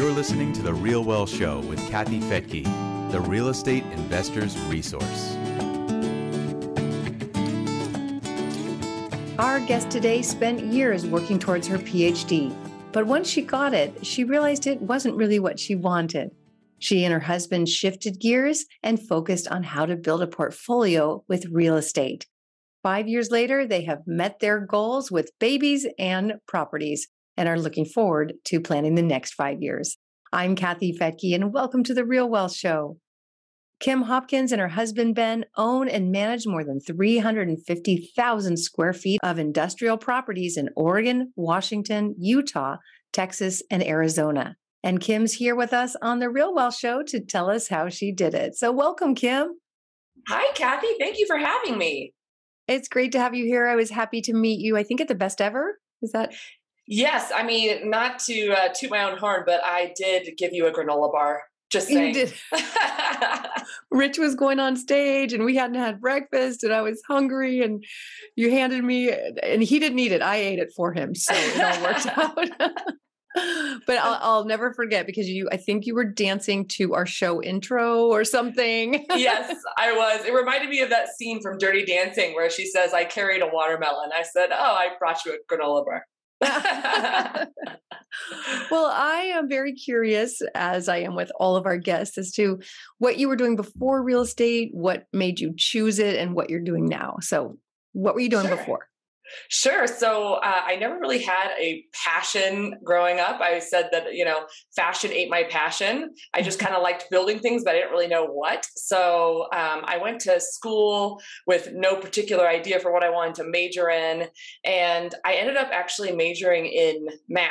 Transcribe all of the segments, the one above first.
You're listening to The Real Wealth Show with Kathy Fettke, the real estate investor's resource. Our guest today spent years working towards her PhD, but once she got it, she realized it wasn't really what she wanted. She and her husband shifted gears and focused on how to build a portfolio with real estate. Five years later, they have met their goals with babies and properties and are looking forward to planning the next five years. I'm Kathy Fettke, and welcome to the Real Wealth Show. Kim Hopkins and her husband Ben own and manage more than 350,000 square feet of industrial properties in Oregon, Washington, Utah, Texas, and Arizona. And Kim's here with us on the Real Wealth Show to tell us how she did it. So, welcome, Kim. Hi, Kathy. Thank you for having me. It's great to have you here. I was happy to meet you. I think at the best ever. Is that Yes, I mean, not to uh, toot my own horn, but I did give you a granola bar. Just saying. You did. Rich was going on stage and we hadn't had breakfast and I was hungry and you handed me and he didn't eat it. I ate it for him. So it all worked out. but I'll, I'll, never forget because you i think you were dancing to our show intro or something yes i was it reminded me of that scene from dirty dancing where she says i carried a watermelon i said oh i brought you a granola bar well, I am very curious, as I am with all of our guests, as to what you were doing before real estate, what made you choose it, and what you're doing now. So, what were you doing sure. before? Sure. So uh, I never really had a passion growing up. I said that, you know, fashion ate my passion. I just kind of liked building things, but I didn't really know what. So um, I went to school with no particular idea for what I wanted to major in. And I ended up actually majoring in math.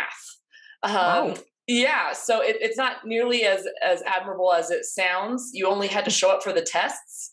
Um, wow. Yeah, so it, it's not nearly as as admirable as it sounds. You only had to show up for the tests,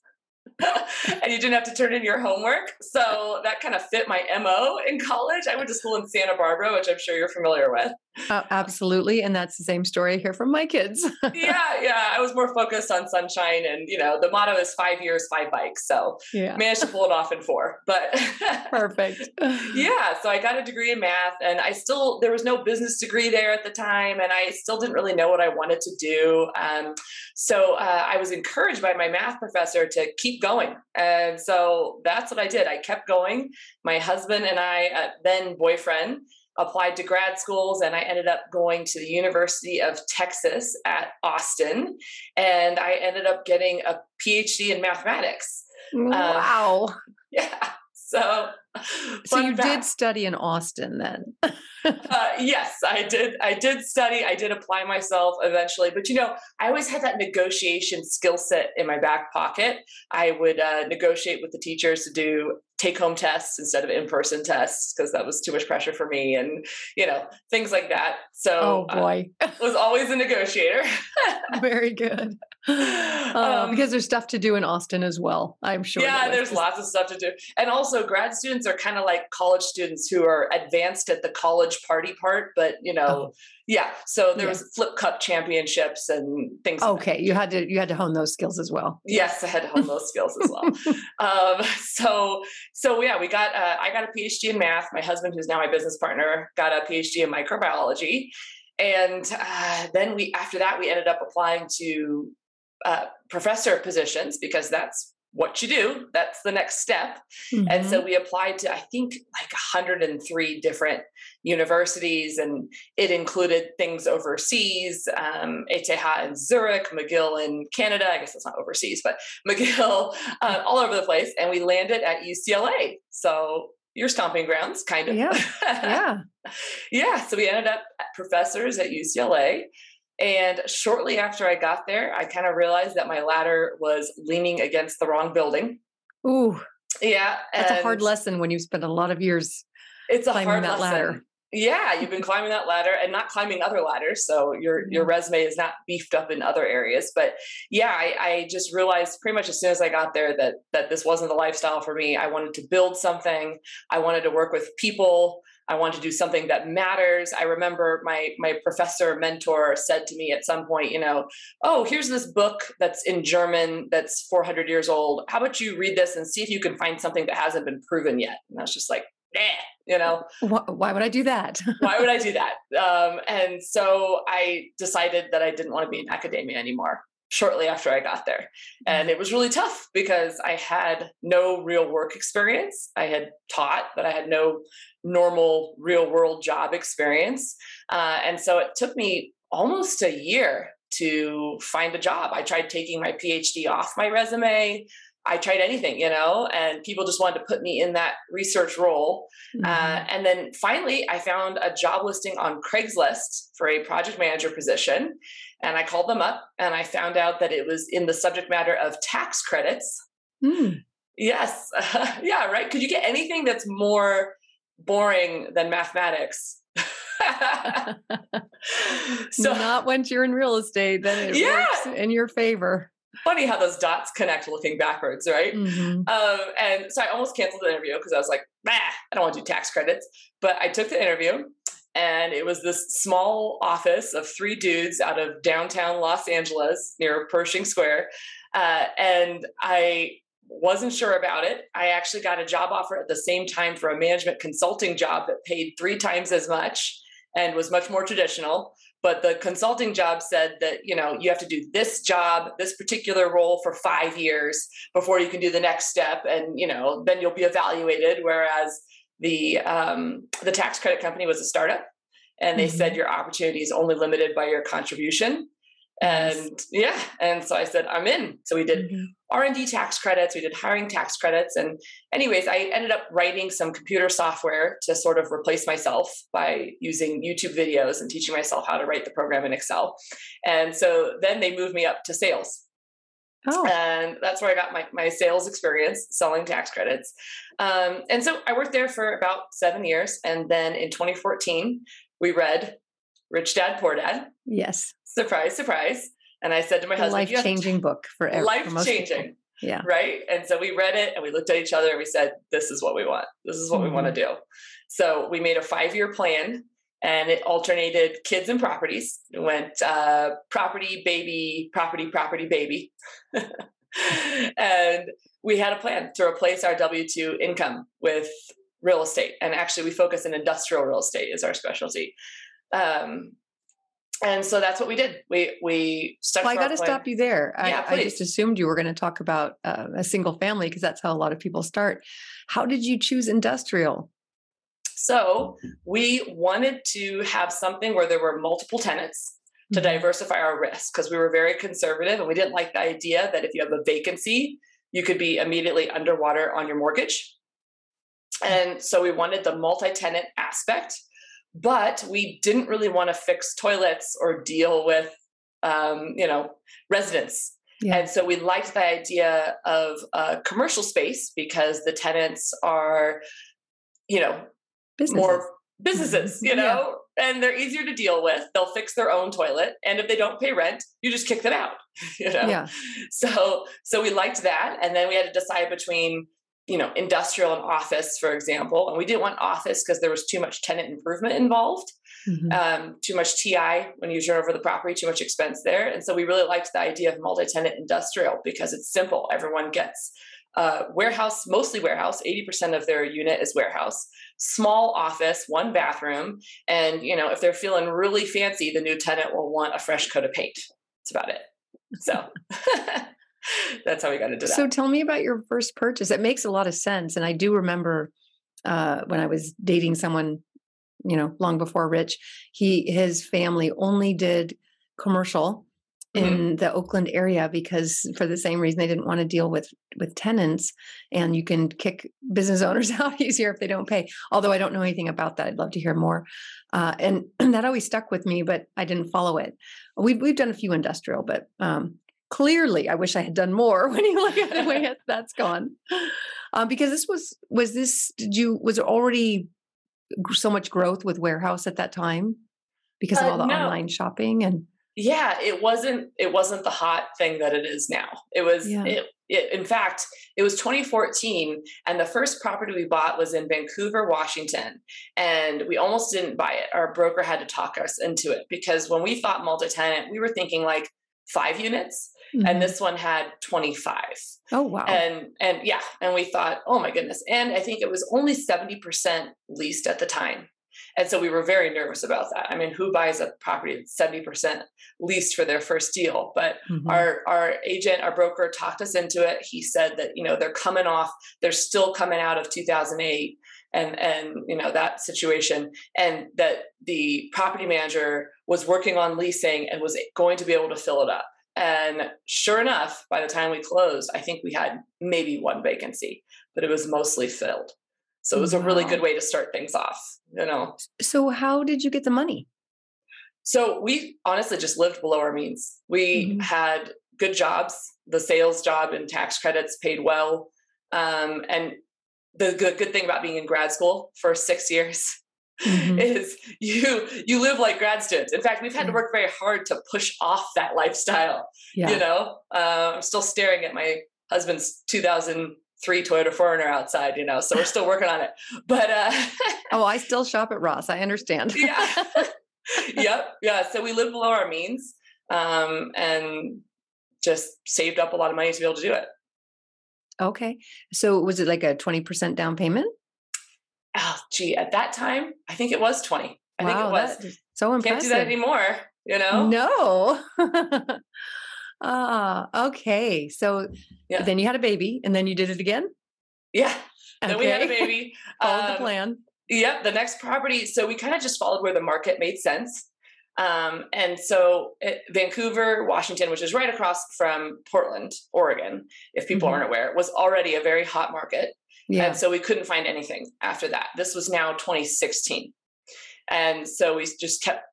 and you didn't have to turn in your homework. So that kind of fit my MO in college. I went to school in Santa Barbara, which I'm sure you're familiar with. Uh, absolutely. And that's the same story I hear from my kids. yeah, yeah. I was more focused on sunshine and you know, the motto is five years, five bikes. So yeah. managed to pull it off in four. But perfect. yeah. So I got a degree in math and I still there was no business degree there at the time, and I still didn't really know what I wanted to do. Um, so uh, I was encouraged by my math professor to keep going. And so that's what I did. I kept going. My husband and I, uh, then boyfriend, applied to grad schools and I ended up going to the University of Texas at Austin and I ended up getting a PhD in mathematics. Wow. Um, yeah. So So you fact. did study in Austin then. uh, yes, I did. I did study. I did apply myself eventually, but you know, I always had that negotiation skill set in my back pocket. I would uh, negotiate with the teachers to do take home tests instead of in person tests because that was too much pressure for me and you know things like that. So oh boy. uh, was always a negotiator. Very good. Uh, um, because there's stuff to do in austin as well i'm sure yeah there's just... lots of stuff to do. And also grad students are kind of like college students who are advanced at the college party part but you know oh. Yeah. So there yeah. was flip cup championships and things. Okay, like you had to you had to hone those skills as well. Yes, I had to hone those skills as well. Um, so so yeah, we got uh, I got a PhD in math. My husband, who's now my business partner, got a PhD in microbiology, and uh, then we after that we ended up applying to uh, professor positions because that's what you do. That's the next step. Mm-hmm. And so mm-hmm. we applied to, I think, like 103 different universities, and it included things overseas um, ETH in Zurich, McGill in Canada. I guess that's not overseas, but McGill uh, all over the place. And we landed at UCLA. So your stomping grounds, kind of. Yeah. Yeah. yeah. So we ended up professors at UCLA. And shortly after I got there, I kind of realized that my ladder was leaning against the wrong building. Ooh. Yeah. That's a hard lesson when you spend a lot of years it's a hard that lesson. ladder. Yeah, you've been climbing that ladder and not climbing other ladders. So your your mm-hmm. resume is not beefed up in other areas. But yeah, I, I just realized pretty much as soon as I got there that that this wasn't the lifestyle for me. I wanted to build something. I wanted to work with people. I want to do something that matters. I remember my my professor mentor said to me at some point, you know, oh, here's this book that's in German that's 400 years old. How about you read this and see if you can find something that hasn't been proven yet? And I was just like, yeah, you know. Why would I do that? why would I do that? Um, and so I decided that I didn't want to be in academia anymore shortly after I got there. And it was really tough because I had no real work experience. I had taught, but I had no normal real world job experience. Uh, and so it took me almost a year to find a job. I tried taking my PhD off my resume. I tried anything, you know, and people just wanted to put me in that research role. Uh, mm-hmm. Uh, and then finally, I found a job listing on Craigslist for a project manager position. And I called them up and I found out that it was in the subject matter of tax credits. Mm. Yes. yeah, right. Could you get anything that's more boring than mathematics? so not once you're in real estate, then it yeah. works in your favor. Funny how those dots connect looking backwards, right? Mm-hmm. Um, and so I almost canceled the interview because I was like, bah, I don't want to do tax credits. But I took the interview and it was this small office of three dudes out of downtown Los Angeles near Pershing Square. Uh, and I wasn't sure about it. I actually got a job offer at the same time for a management consulting job that paid three times as much and was much more traditional. But the consulting job said that, you know, you have to do this job, this particular role for five years before you can do the next step. And, you know, then you'll be evaluated. Whereas the um, the tax credit company was a startup, and they mm-hmm. said your opportunity is only limited by your contribution. And yeah, and so I said I'm in. So we did mm-hmm. R and D tax credits, we did hiring tax credits, and anyways, I ended up writing some computer software to sort of replace myself by using YouTube videos and teaching myself how to write the program in Excel. And so then they moved me up to sales. Oh. And that's where I got my, my sales experience selling tax credits. Um, and so I worked there for about seven years. And then in 2014, we read Rich Dad Poor Dad. Yes. Surprise, surprise. And I said to my husband, life changing book for everyone. Life changing. Yeah. Right. And so we read it and we looked at each other and we said, this is what we want. This is what mm-hmm. we want to do. So we made a five year plan and it alternated kids and properties. It went uh, property, baby, property, property, baby. and we had a plan to replace our W 2 income with real estate. And actually, we focus in industrial real estate is our specialty. Um, and so that's what we did. We we stuck. Well, I got to stop you there. Yeah, I, I, just assumed you were going to talk about uh, a single family because that's how a lot of people start. How did you choose industrial? So we wanted to have something where there were multiple tenants to mm-hmm. diversify our risk because we were very conservative and we didn't like the idea that if you have a vacancy, you could be immediately underwater on your mortgage. And so we wanted the multi tenant aspect, but we didn't really want to fix toilets or deal with, um, you know, residents. Yeah. And so we liked the idea of a commercial space because the tenants are, you know, businesses. more businesses, you know, yeah. and they're easier to deal with. They'll fix their own toilet. And if they don't pay rent, you just kick them out, you know? Yeah. So, so we liked that. And then we had to decide between, you know, industrial and office, for example. And we didn't want office because there was too much tenant improvement involved. Mm-hmm. Um, too much TI when you turn over the property, too much expense there. And so we really liked the idea of multi tenant industrial because it's simple. Everyone gets uh, warehouse, mostly warehouse. 80% of their unit is warehouse. Small office, one bathroom. And, you know, if they're feeling really fancy, the new tenant will want a fresh coat of paint. That's about it. So that's how we got into that. So tell me about your first purchase. It makes a lot of sense. And I do remember uh, when I was dating someone, you know, long before Rich, he, his family only did commercial Mm-hmm. in the Oakland area because for the same reason they didn't want to deal with with tenants and you can kick business owners out easier if they don't pay. Although I don't know anything about that, I'd love to hear more. Uh, and, and, that always stuck with me, but I didn't follow it. We've we've done a few industrial, but um, clearly I wish I had done more. When you look at the way that's gone, um, because this was was this did you was it already so much growth with warehouse at that time because of uh, all the no. online shopping and yeah it wasn't it wasn't the hot thing that it is now it was yeah. it, it, in fact it was 2014 and the first property we bought was in vancouver washington and we almost didn't buy it our broker had to talk us into it because when we thought multi-tenant we were thinking like five units mm-hmm. and this one had 25. Oh wow. And and yeah, and we thought, "Oh my goodness." And I think it was only 70% leased at the time. And so we were very nervous about that. I mean, who buys a property that's 70% leased for their first deal? But mm-hmm. our our agent, our broker talked us into it. He said that, you know, they're coming off, they're still coming out of 2008 and and you know that situation and that the property manager was working on leasing and was going to be able to fill it up. And sure enough, by the time we closed, I think we had maybe one vacancy, but it was mostly filled. So it was wow. a really good way to start things off, you know. So how did you get the money? So we honestly just lived below our means. We mm-hmm. had good jobs. The sales job and tax credits paid well. Um, and the good good thing about being in grad school for six years mm-hmm. is you you live like grad students. In fact, we've had to work very hard to push off that lifestyle. Yeah. You know, uh, I'm still staring at my husband's 2003 Toyota 4Runner outside. You know, so we're still working on it. But uh, oh, I still shop at Ross. I understand. yeah. yep. Yeah. So we live below our means, um, and just saved up a lot of money to be able to do it. Okay. So was it like a 20% down payment? Oh, gee, at that time, I think it was 20. I wow, think it was. So impressive. Can't do that anymore, you know? No. ah, okay. So yeah. then you had a baby and then you did it again? Yeah. Okay. Then we had a baby. Followed um, the plan. Yep. The next property. So we kind of just followed where the market made sense. Um, and so it, Vancouver, Washington, which is right across from Portland, Oregon, if people mm-hmm. aren't aware, was already a very hot market. Yeah. And so we couldn't find anything after that. This was now 2016. And so we just kept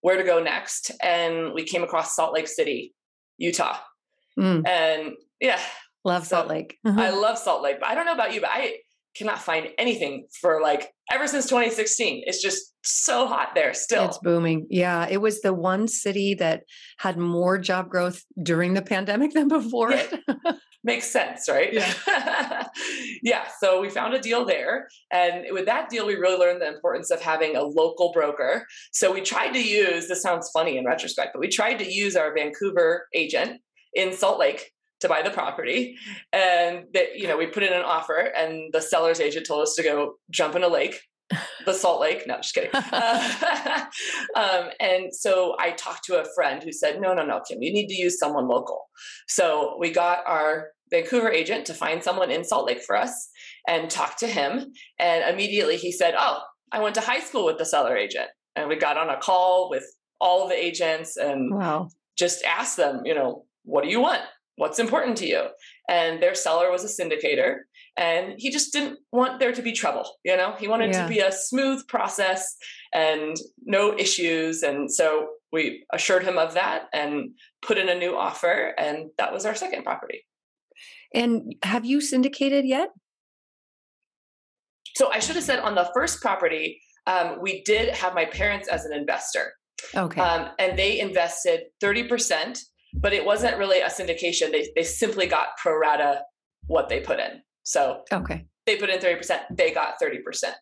where to go next. And we came across Salt Lake City, Utah. Mm. And yeah. Love so Salt Lake. I love Salt Lake. But I don't know about you, but I cannot find anything for like ever since 2016. It's just so hot there still. It's booming. Yeah. It was the one city that had more job growth during the pandemic than before it. Makes sense, right? Yeah. yeah. So we found a deal there. And with that deal, we really learned the importance of having a local broker. So we tried to use this sounds funny in retrospect, but we tried to use our Vancouver agent in Salt Lake to buy the property. And that you know we put in an offer and the seller's agent told us to go jump in a lake the salt lake. No just kidding. Uh, um, and so i talked to a friend who said no no no kim you need to use someone local. So we got our vancouver agent to find someone in salt lake for us and talked to him. And immediately he said oh i went to high school with the seller agent. And we got on a call with all the agents and wow. just asked them you know what do you want what's important to you? And their seller was a syndicator and he just didn't want there to be trouble you know? He wanted yeah. to be a smooth process and no issues and so we assured him of that and put in a new offer and that was our second property. And have you syndicated yet? So i should have said on the first property um, we did have my parents as an investor. Okay. Um, and they invested 30% but it wasn't really a syndication. They they simply got pro rata what they put in. So okay, they put in thirty percent, they got thirty percent.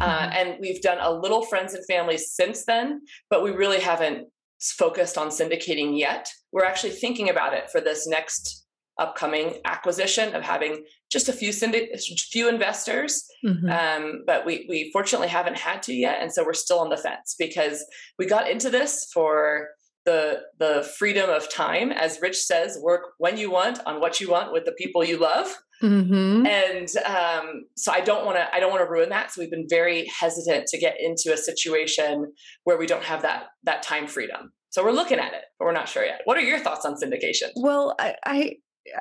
Uh, mm-hmm. And we've done a little friends and families since then, but we really haven't focused on syndicating yet. We're actually thinking about it for this next upcoming acquisition of having just a few syndic- few investors mm-hmm. um, but we we fortunately haven't had to yet and so we're still on the fence because we got into this for the the freedom of time as rich says work when you want on what you want with the people you love. Mm-hmm. and um, so i don't want to i don't want to ruin that. So we've been very hesitant to get into a situation where we don't have that that time freedom. So we're looking at it but we're not sure yet. What are your thoughts on syndication? Well i, I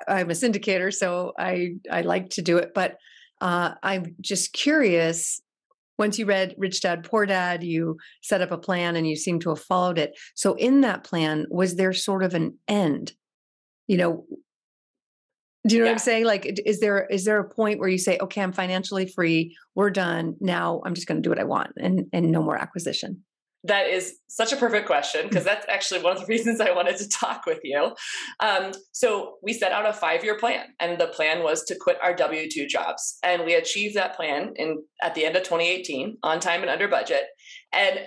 i'm a syndicator so i i like to do it but uh, i'm just curious once you read Rich Dad Poor Dad, you set up a plan and you seem to have followed it. So, in that plan, was there sort of an end? You know, do you know yeah. what I'm saying? Like, is there is there a point where you say, okay, I'm financially free, we're done. Now I'm just going to do what I want, and and no more acquisition. That is such a perfect question because that's actually one of the reasons I wanted to talk with you. Um, so we set out a five-year plan, and the plan was to quit our W two jobs, and we achieved that plan in at the end of 2018 on time and under budget. And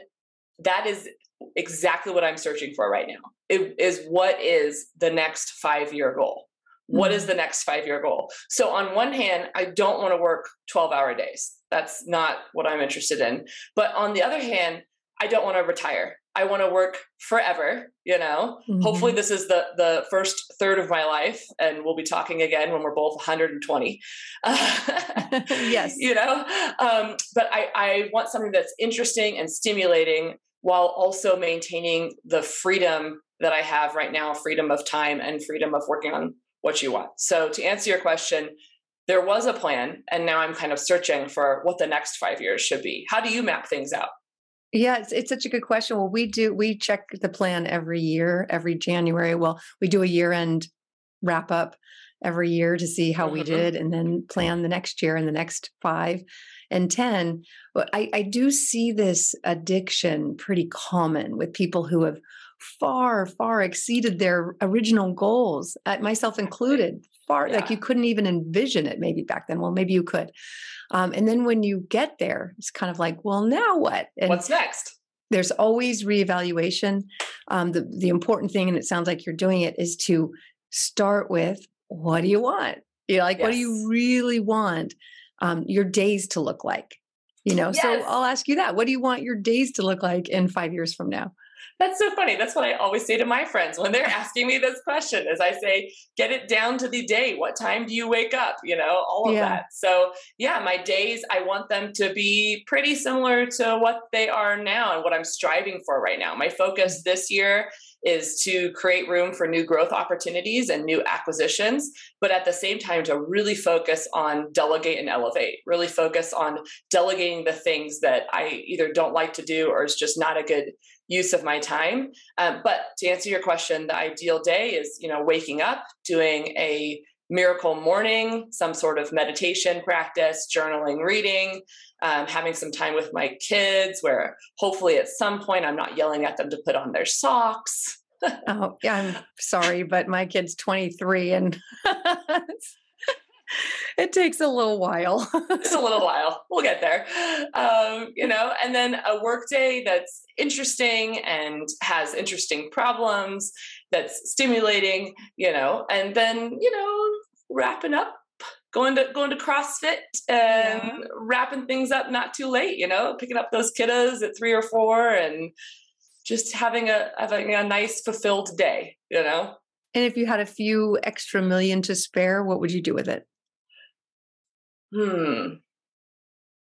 that is exactly what I'm searching for right now. It is what is the next five year goal? What is mm-hmm. the next five year goal? So, on one hand, I don't want to work 12 hour days. That's not what I'm interested in. But on the other hand, I don't want to retire. I want to work forever, you know. Mm-hmm. Hopefully this is the the first third of my life and we'll be talking again when we're both 120. yes. You know. Um, but I I want something that's interesting and stimulating while also maintaining the freedom that I have right now, freedom of time and freedom of working on what you want. So to answer your question, there was a plan and now I'm kind of searching for what the next 5 years should be. How do you map things out? Yeah, it's, it's such a good question. Well, we do, we check the plan every year, every January. Well, we do a year end wrap up every year to see how mm-hmm. we did and then plan the next year and the next five and 10. But I, I do see this addiction pretty common with people who have far, far exceeded their original goals, uh, myself included. Far, yeah. like you couldn't even envision it maybe back then. Well, maybe you could. Um, and then when you get there, it's kind of like, well, now what? And What's next? There's always reevaluation. Um, the the important thing, and it sounds like you're doing it, is to start with what do you want? You know, like yes. what do you really want um, your days to look like? You know, yes. so I'll ask you that. What do you want your days to look like in five years from now? That's so funny. That's what I always say to my friends when they're asking me this question is I say, get it down to the day. What time do you wake up? You know, all of yeah. that. So yeah, my days, I want them to be pretty similar to what they are now and what I'm striving for right now. My focus this year is to create room for new growth opportunities and new acquisitions, but at the same time to really focus on delegate and elevate, really focus on delegating the things that I either don't like to do or is just not a good use of my time. Um, but to answer your question, the ideal day is, you know, waking up, doing a miracle morning, some sort of meditation practice, journaling, reading, um, having some time with my kids where hopefully at some point I'm not yelling at them to put on their socks. oh, yeah, I'm sorry, but my kid's 23 and it takes a little while. it's a little while. We'll get there. Um, you know, and then a workday that's interesting and has interesting problems, that's stimulating, you know, and then, you know, wrapping up going to going to CrossFit and yeah. wrapping things up not too late, you know, picking up those kiddos at three or four and just having a having a nice fulfilled day, you know. And if you had a few extra million to spare, what would you do with it? Hmm.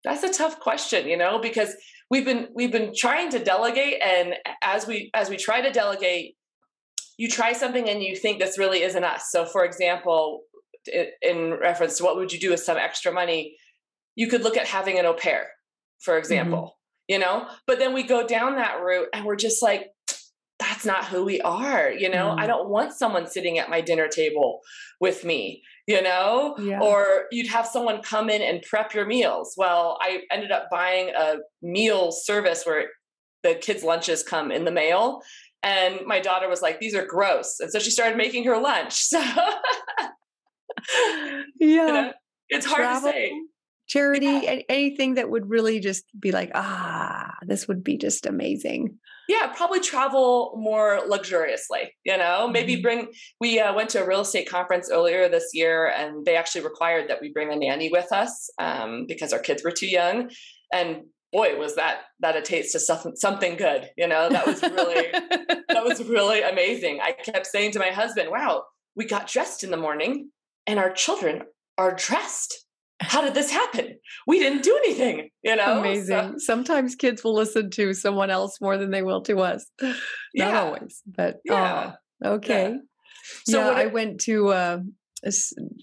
That's a tough question, you know, because we've been we've been trying to delegate and as we as we try to delegate you try something and you think this really isn't us. So for example, in reference to what would you do with some extra money, you could look at having an au pair, for mm-hmm. example, mm-hmm. you know, but then we go down that route and we're just like, that's not who we are, you know. Mm. I don't want someone sitting at my dinner table with me, you know, yeah. or you'd have someone come in and prep your meals. Well, I ended up buying a meal service where the kids' lunches come in the mail. And my daughter was like, these are gross. And so she started making her lunch. So, yeah, you know, it's hard Travel, to say. Charity, yeah. anything that would really just be like, ah, this would be just amazing yeah probably travel more luxuriously you know maybe mm-hmm. bring we uh, went to a real estate conference earlier this year and they actually required that we bring a nanny with us um, because our kids were too young and boy was that that a taste of something, something good you know that was really that was really amazing i kept saying to my husband wow we got dressed in the morning and our children are dressed how did this happen? We didn't do anything, you know? Amazing. So, Sometimes kids will listen to someone else more than they will to us. Not yeah. always, but yeah. Oh, okay. Yeah. So yeah, I went to uh,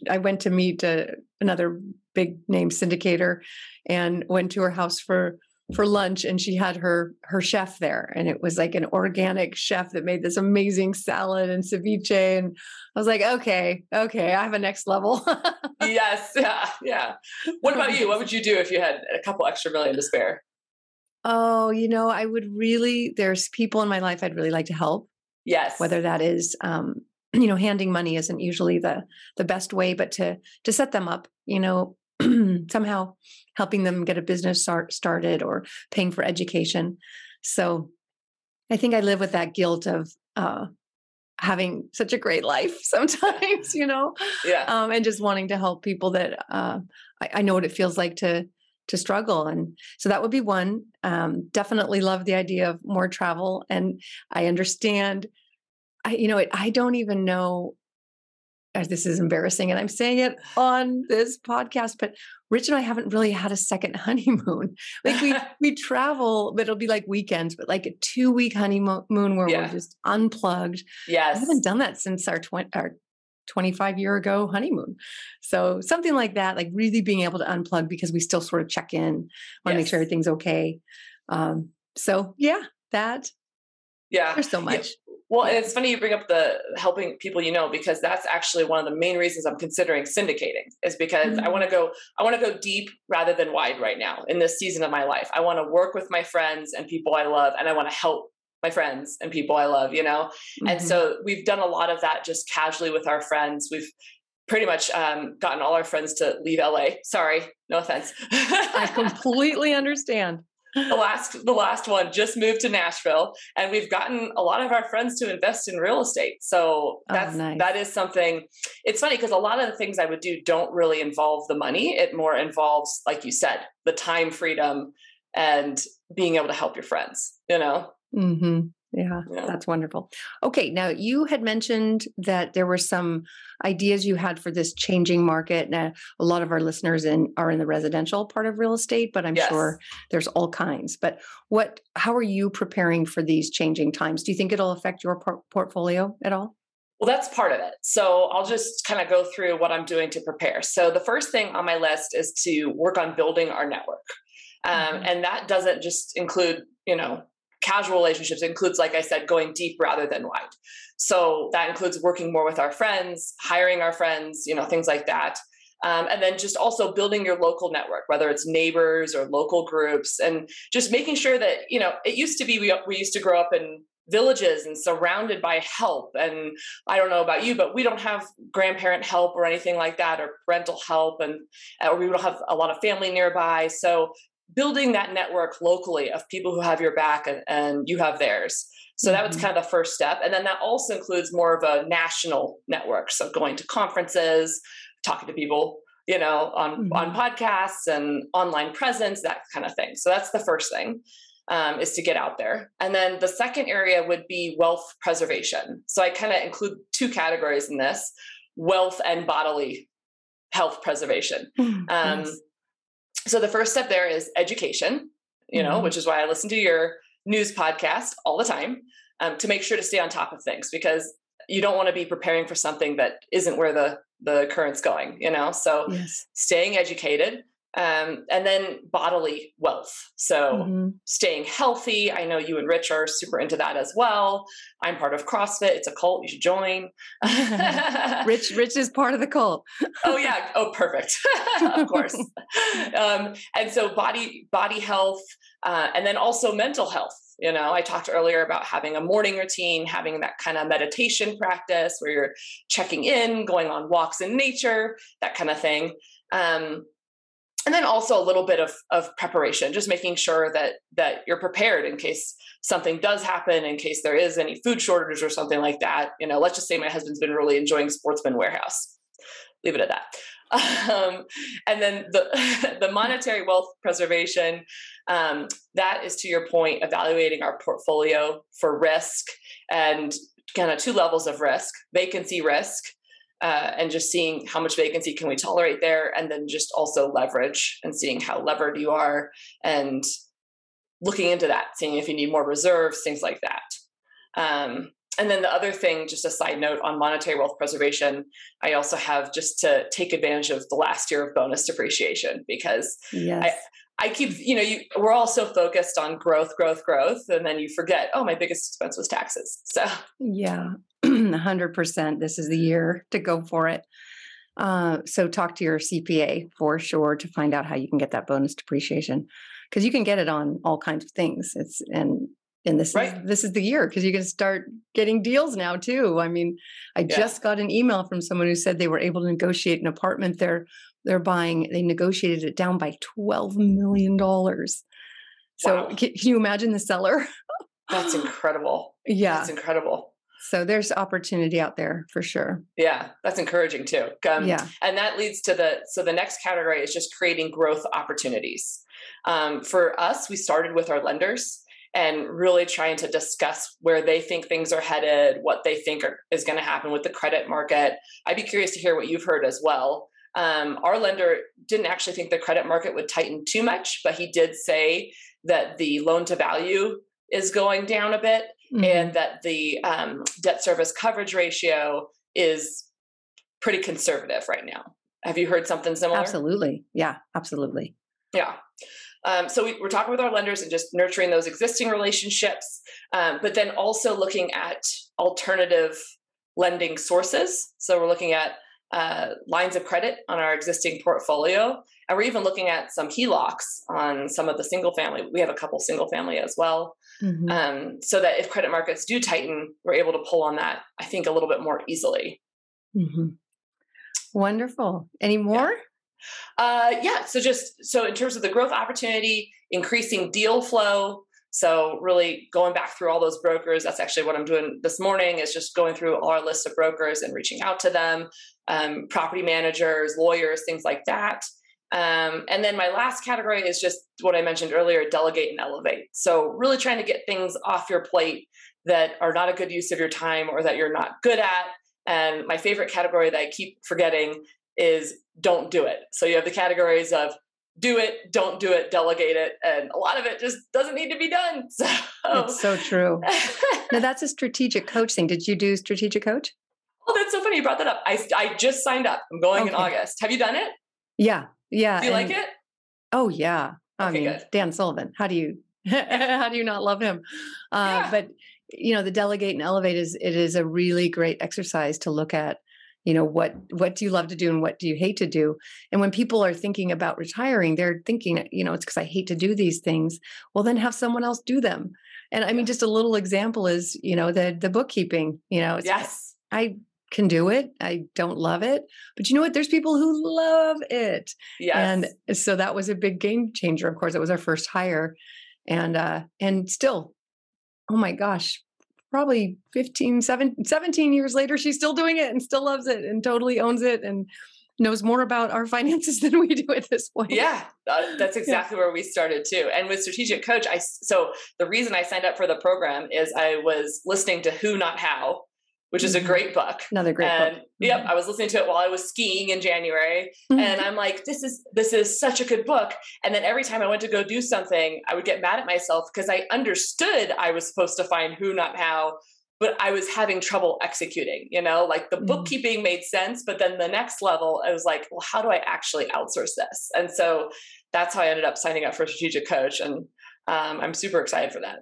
I went to meet uh, another big name syndicator and went to her house for for lunch and she had her her chef there and it was like an organic chef that made this amazing salad and ceviche and I was like okay okay I have a next level. Yes yeah yeah. What about you? What would you do if you had a couple extra million to spare? Oh you know I would really there's people in my life I'd really like to help yes. whether that is um you know handing money isn't usually the the best way but to to set them up you know somehow helping them get a business start, started or paying for education. So I think I live with that guilt of uh, having such a great life sometimes, you know, Yeah. um, and just wanting to help people that uh, I, I know what it feels like to to struggle, and so that would be one. Um, definitely love the idea of more travel, and I understand. I you know it, I don't even know. This is embarrassing, and I'm saying it on this podcast, but Rich and I haven't really had a second honeymoon. Like we we travel, but it'll be like weekends, but like a two week honeymoon where Yeah. we're just unplugged. Yes. I haven't done that since our 20, our 25 year ago honeymoon. So something like that, like really being able to unplug because we still sort of check in, want to make sure everything's okay. Um, so yeah, that Yeah. there's so Yeah. Well, and it's funny you bring up the helping people you know because that's actually one of the main reasons I'm considering syndicating is because I Mm. want to go I want to go deep rather than wide right now in this season of my life. I want to work with my friends and people I love and I want to help my friends and people I love, you know. And Mhm. so we've done a lot of that just casually with our friends. We've pretty much um, gotten all our friends to leave LA. Sorry, no offense. I completely understand. The last the last one just moved to Nashville and we've gotten a lot of our friends to invest in real estate. So Oh, that's nice. that is something it's funny because a lot of the things I would do don't really involve the money. It more involves like you said, the time freedom and being able to help your friends, you know. hmm Yeah, Yeah. that's wonderful. Okay, now you had mentioned that there were some ideas you had for this changing market. Now, a lot of our listeners in are in the residential part of real estate, but I'm Yes. sure there's all kinds. But what? How are you preparing for these changing times? Do you think it'll affect your por- portfolio at all? Well, that's part of it. So I'll just kind of go through what I'm doing to prepare. So the first thing on my list is to work on building our network. Um, Mhm. And that doesn't just include, you know, casual relationships. Includes, like I said, going deep rather than wide. So that includes working more with our friends, hiring our friends, you know, things like that. Um, and then just also building your local network, whether it's neighbors or local groups, and just making sure that, you know, it used to be we, we used to grow up in villages and surrounded by help and I don't know about you, but we don't have grandparent help or anything like that, or parental help, and or we don't have a lot of family nearby. So building that network locally of people who have your back and, and you have theirs. So that was Mhm. kind of the first step, and then that also includes more of a national network. So going to conferences, talking to people, you know, on on podcasts and online presence, that kind of thing. So that's the first thing um, is to get out there. And then the second area would be wealth preservation. So I kind of include two categories in this wealth and bodily health preservation. Um, Nice. So the first step there is education, you know, Mhm. which is why I listen to your news podcast all the time um, to make sure to stay on top of things because you don't want to be preparing for something that isn't where the the current's going, you know. So yes. staying educated, um, and then bodily wealth. So Mhm. staying healthy. I know you and Rich are super into that as well. I'm part of CrossFit. It's a cult. You should join. Rich, Rich is part of the cult. oh yeah. Oh, perfect. of course. Um, and so body body health, uh, and then also mental health. You know, I talked earlier about having a morning routine, having that kind of meditation practice where you're checking in, going on walks in nature, that kind of thing. Um, and then also a little bit of, of preparation, just making sure that that you're prepared in case something does happen, in case there is any food shortage or something like that. You know, let's just say my husband's been really enjoying Sportsman Warehouse. Leave it at that. Um, and then the the monetary wealth preservation um, that is to your point evaluating our portfolio for risk and kind of two levels of risk vacancy risk uh, and just seeing how much vacancy can we tolerate there and then just also leverage and seeing how levered you are and looking into that seeing if you need more reserves things like that um, and then the other thing just a side note on monetary wealth preservation i also have just to take advantage of the last year of bonus depreciation because Yes. I keep, you know, you we're all so focused on growth, growth, growth, and then you forget, oh, my biggest expense was taxes. So Yeah, 100%. This is the year to go for it. Uh, so talk to your CPA for sure to find out how you can get that bonus depreciation because you can get it on all kinds of things. It's and and this Right. is this is the year because you can start getting deals now too. I mean, I Yeah. just got an email from someone who said they were able to negotiate an apartment they're they're buying. They negotiated it down by 12 million dollars. So Wow. can, can you imagine the seller? That's incredible. Yeah. That's incredible. So there's opportunity out there for sure. Yeah, that's encouraging too. Um, yeah. And that leads to the so the next category is just creating growth opportunities. Um, for us, we started with our lenders and really trying to discuss where they think things are headed, what they think are, is going to happen with the credit market. I'd be curious to hear what you've heard as well. Um, our lender didn't actually think the credit market would tighten too much, but he did say that the loan to value is going down a bit mm-hmm. and that the um, debt service coverage ratio is pretty conservative right now. Have you heard something similar? Absolutely. Yeah, absolutely. Yeah. Um, so we, are talking with our lenders and just nurturing those existing relationships, um, but then also looking at alternative lending sources. So we're looking at uh, lines of credit on our existing portfolio, and we're even looking at some HELOCs on some of the single family. We have a couple single family as well, mm-hmm. um, so that if credit markets do tighten, we're able to pull on that. I think a little bit more easily. Mm-hmm. Wonderful. Any more? Yeah. Uh, yeah. So just so in terms of the growth opportunity, increasing deal flow. So really going back through all those brokers. That's actually what I'm doing this morning. Is just going through all our list of brokers and reaching out to them, um, property managers, lawyers, things like that. Um, and then my last category is just what I mentioned earlier: delegate and elevate. So really trying to get things off your plate that are not a good use of your time or that you're not good at. And my favorite category that I keep forgetting is don't do it. So you have the categories of do it, don't do it, delegate it, and a lot of it just doesn't need to be done. So it's so true. now that's a strategic coach thing. Did you do strategic coach? Oh, that's so funny you brought that up. I I just signed up. I'm going okay. in August. Have you done it? Yeah, yeah. Do you and, like it? Oh yeah. I okay, mean, good. Dan Sullivan. How do you how do you not love him? Uh, yeah. But you know, the delegate and elevate is it is a really great exercise to look at you know what what do you love to do and what do you hate to do and when people are thinking about retiring they're thinking you know it's because i hate to do these things well then have someone else do them and i mean just a little example is you know the the bookkeeping you know it's. yes i can do it i don't love it but you know what there's people who love it yes. and so that was a big game changer of course it was our first hire and uh and still oh my gosh probably 15, 17, 17 years later, she's still doing it and still loves it and totally owns it and knows more about our finances than we do at this point. Yeah, uh, that's exactly yeah. where we started too. And with strategic coach, I so the reason I signed up for the program is I was listening to Who Not How which is a mm-hmm. great book. Another great and, book. Yep, mm-hmm. I was listening to it while I was skiing in January, mm-hmm. and I'm like, this is this is such a good book. And then every time I went to go do something, I would get mad at myself because I understood I was supposed to find who, not how, but I was having trouble executing. You know, like the mm-hmm. bookkeeping made sense, but then the next level, I was like, well, how do I actually outsource this? And so that's how I ended up signing up for strategic coach, and um, I'm super excited for that.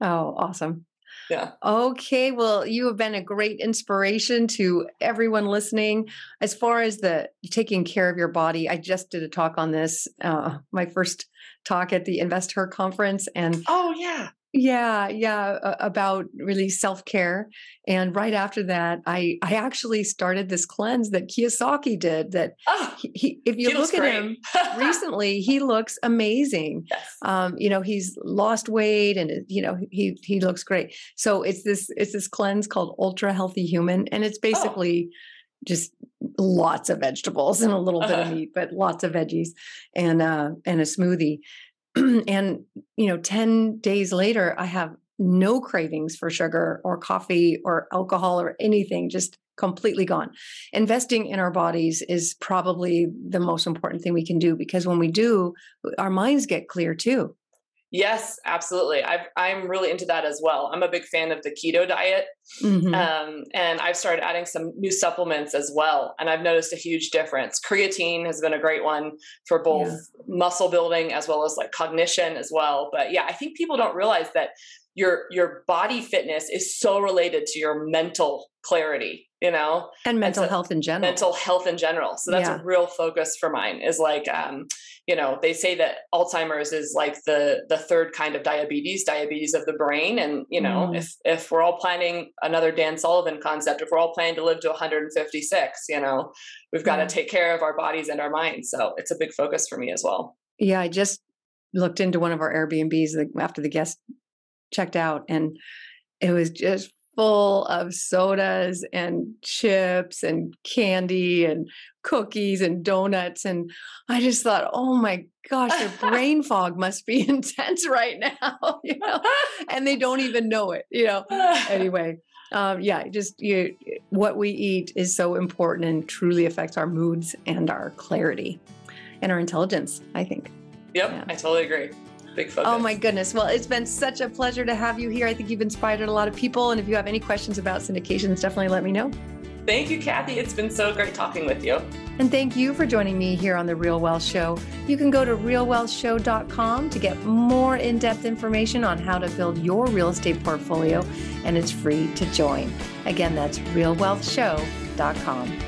Oh, awesome. Yeah. Okay. Well, you have been a great inspiration to everyone listening. As far as the taking care of your body, I just did a talk on this, uh, my first talk at the InvestHer conference. And oh, yeah. Yeah, yeah, about really self-care. And right after that, I I actually started this cleanse that Kiyosaki did that oh, he, he if you look at great. him recently, he looks amazing. Yes. Um, you know, he's lost weight and you know, he he looks great. So it's this it's this cleanse called Ultra Healthy Human and it's oh. basically oh. just lots of vegetables and a little uh-huh. bit of uh-huh. meat, but lots of veggies and uh and a smoothie. and you know 10 days later i have no cravings for sugar or coffee or alcohol or anything just completely gone. Investing in our bodies is probably the most important thing we can do because when we do our minds get clear too Yes, absolutely. i am really into that as well. I'm a big fan of the keto diet. Mm-hmm. Um, and I've started adding some new supplements as well. And I've noticed a huge difference. Creatine has been a great one for both yeah. muscle building as well as like cognition as well. But yeah, I think people don't realize that your your body fitness is so related to your mental clarity you know and mental and so, health in general mental health in general so that's yeah. a real focus for mine is like um you know they say that alzheimer's is like the the third kind of diabetes diabetes of the brain. And you know mm. if if we're all planning another dan sullivan concept if we're all planning to live to 156 you know we've got to take care of our bodies and our minds. So it's a big focus for me as well. Yeah i just looked into one of our airbnbs after the guest checked out and it was just full of sodas and chips and candy and cookies and donuts. And I just thought, oh my gosh, their brain fog must be intense right now, you know, and they don't even know it, you know. Anyway, um, yeah, just you, what we eat is so important and truly affects our moods and our clarity and our intelligence, I think. Yep, yeah. I totally agree Oh my goodness. Well, it's been such a pleasure to have you here. I think you've inspired a lot of people. And if you have any questions about syndications, definitely let me know. Thank you, Kathy. It's been so great talking with you. And thank you for joining me here on The Real Wealth Show. You can go to realwealthshow.com to get more in depth information on how to build your real estate portfolio, and it's free to join. Again, that's realwealthshow.com.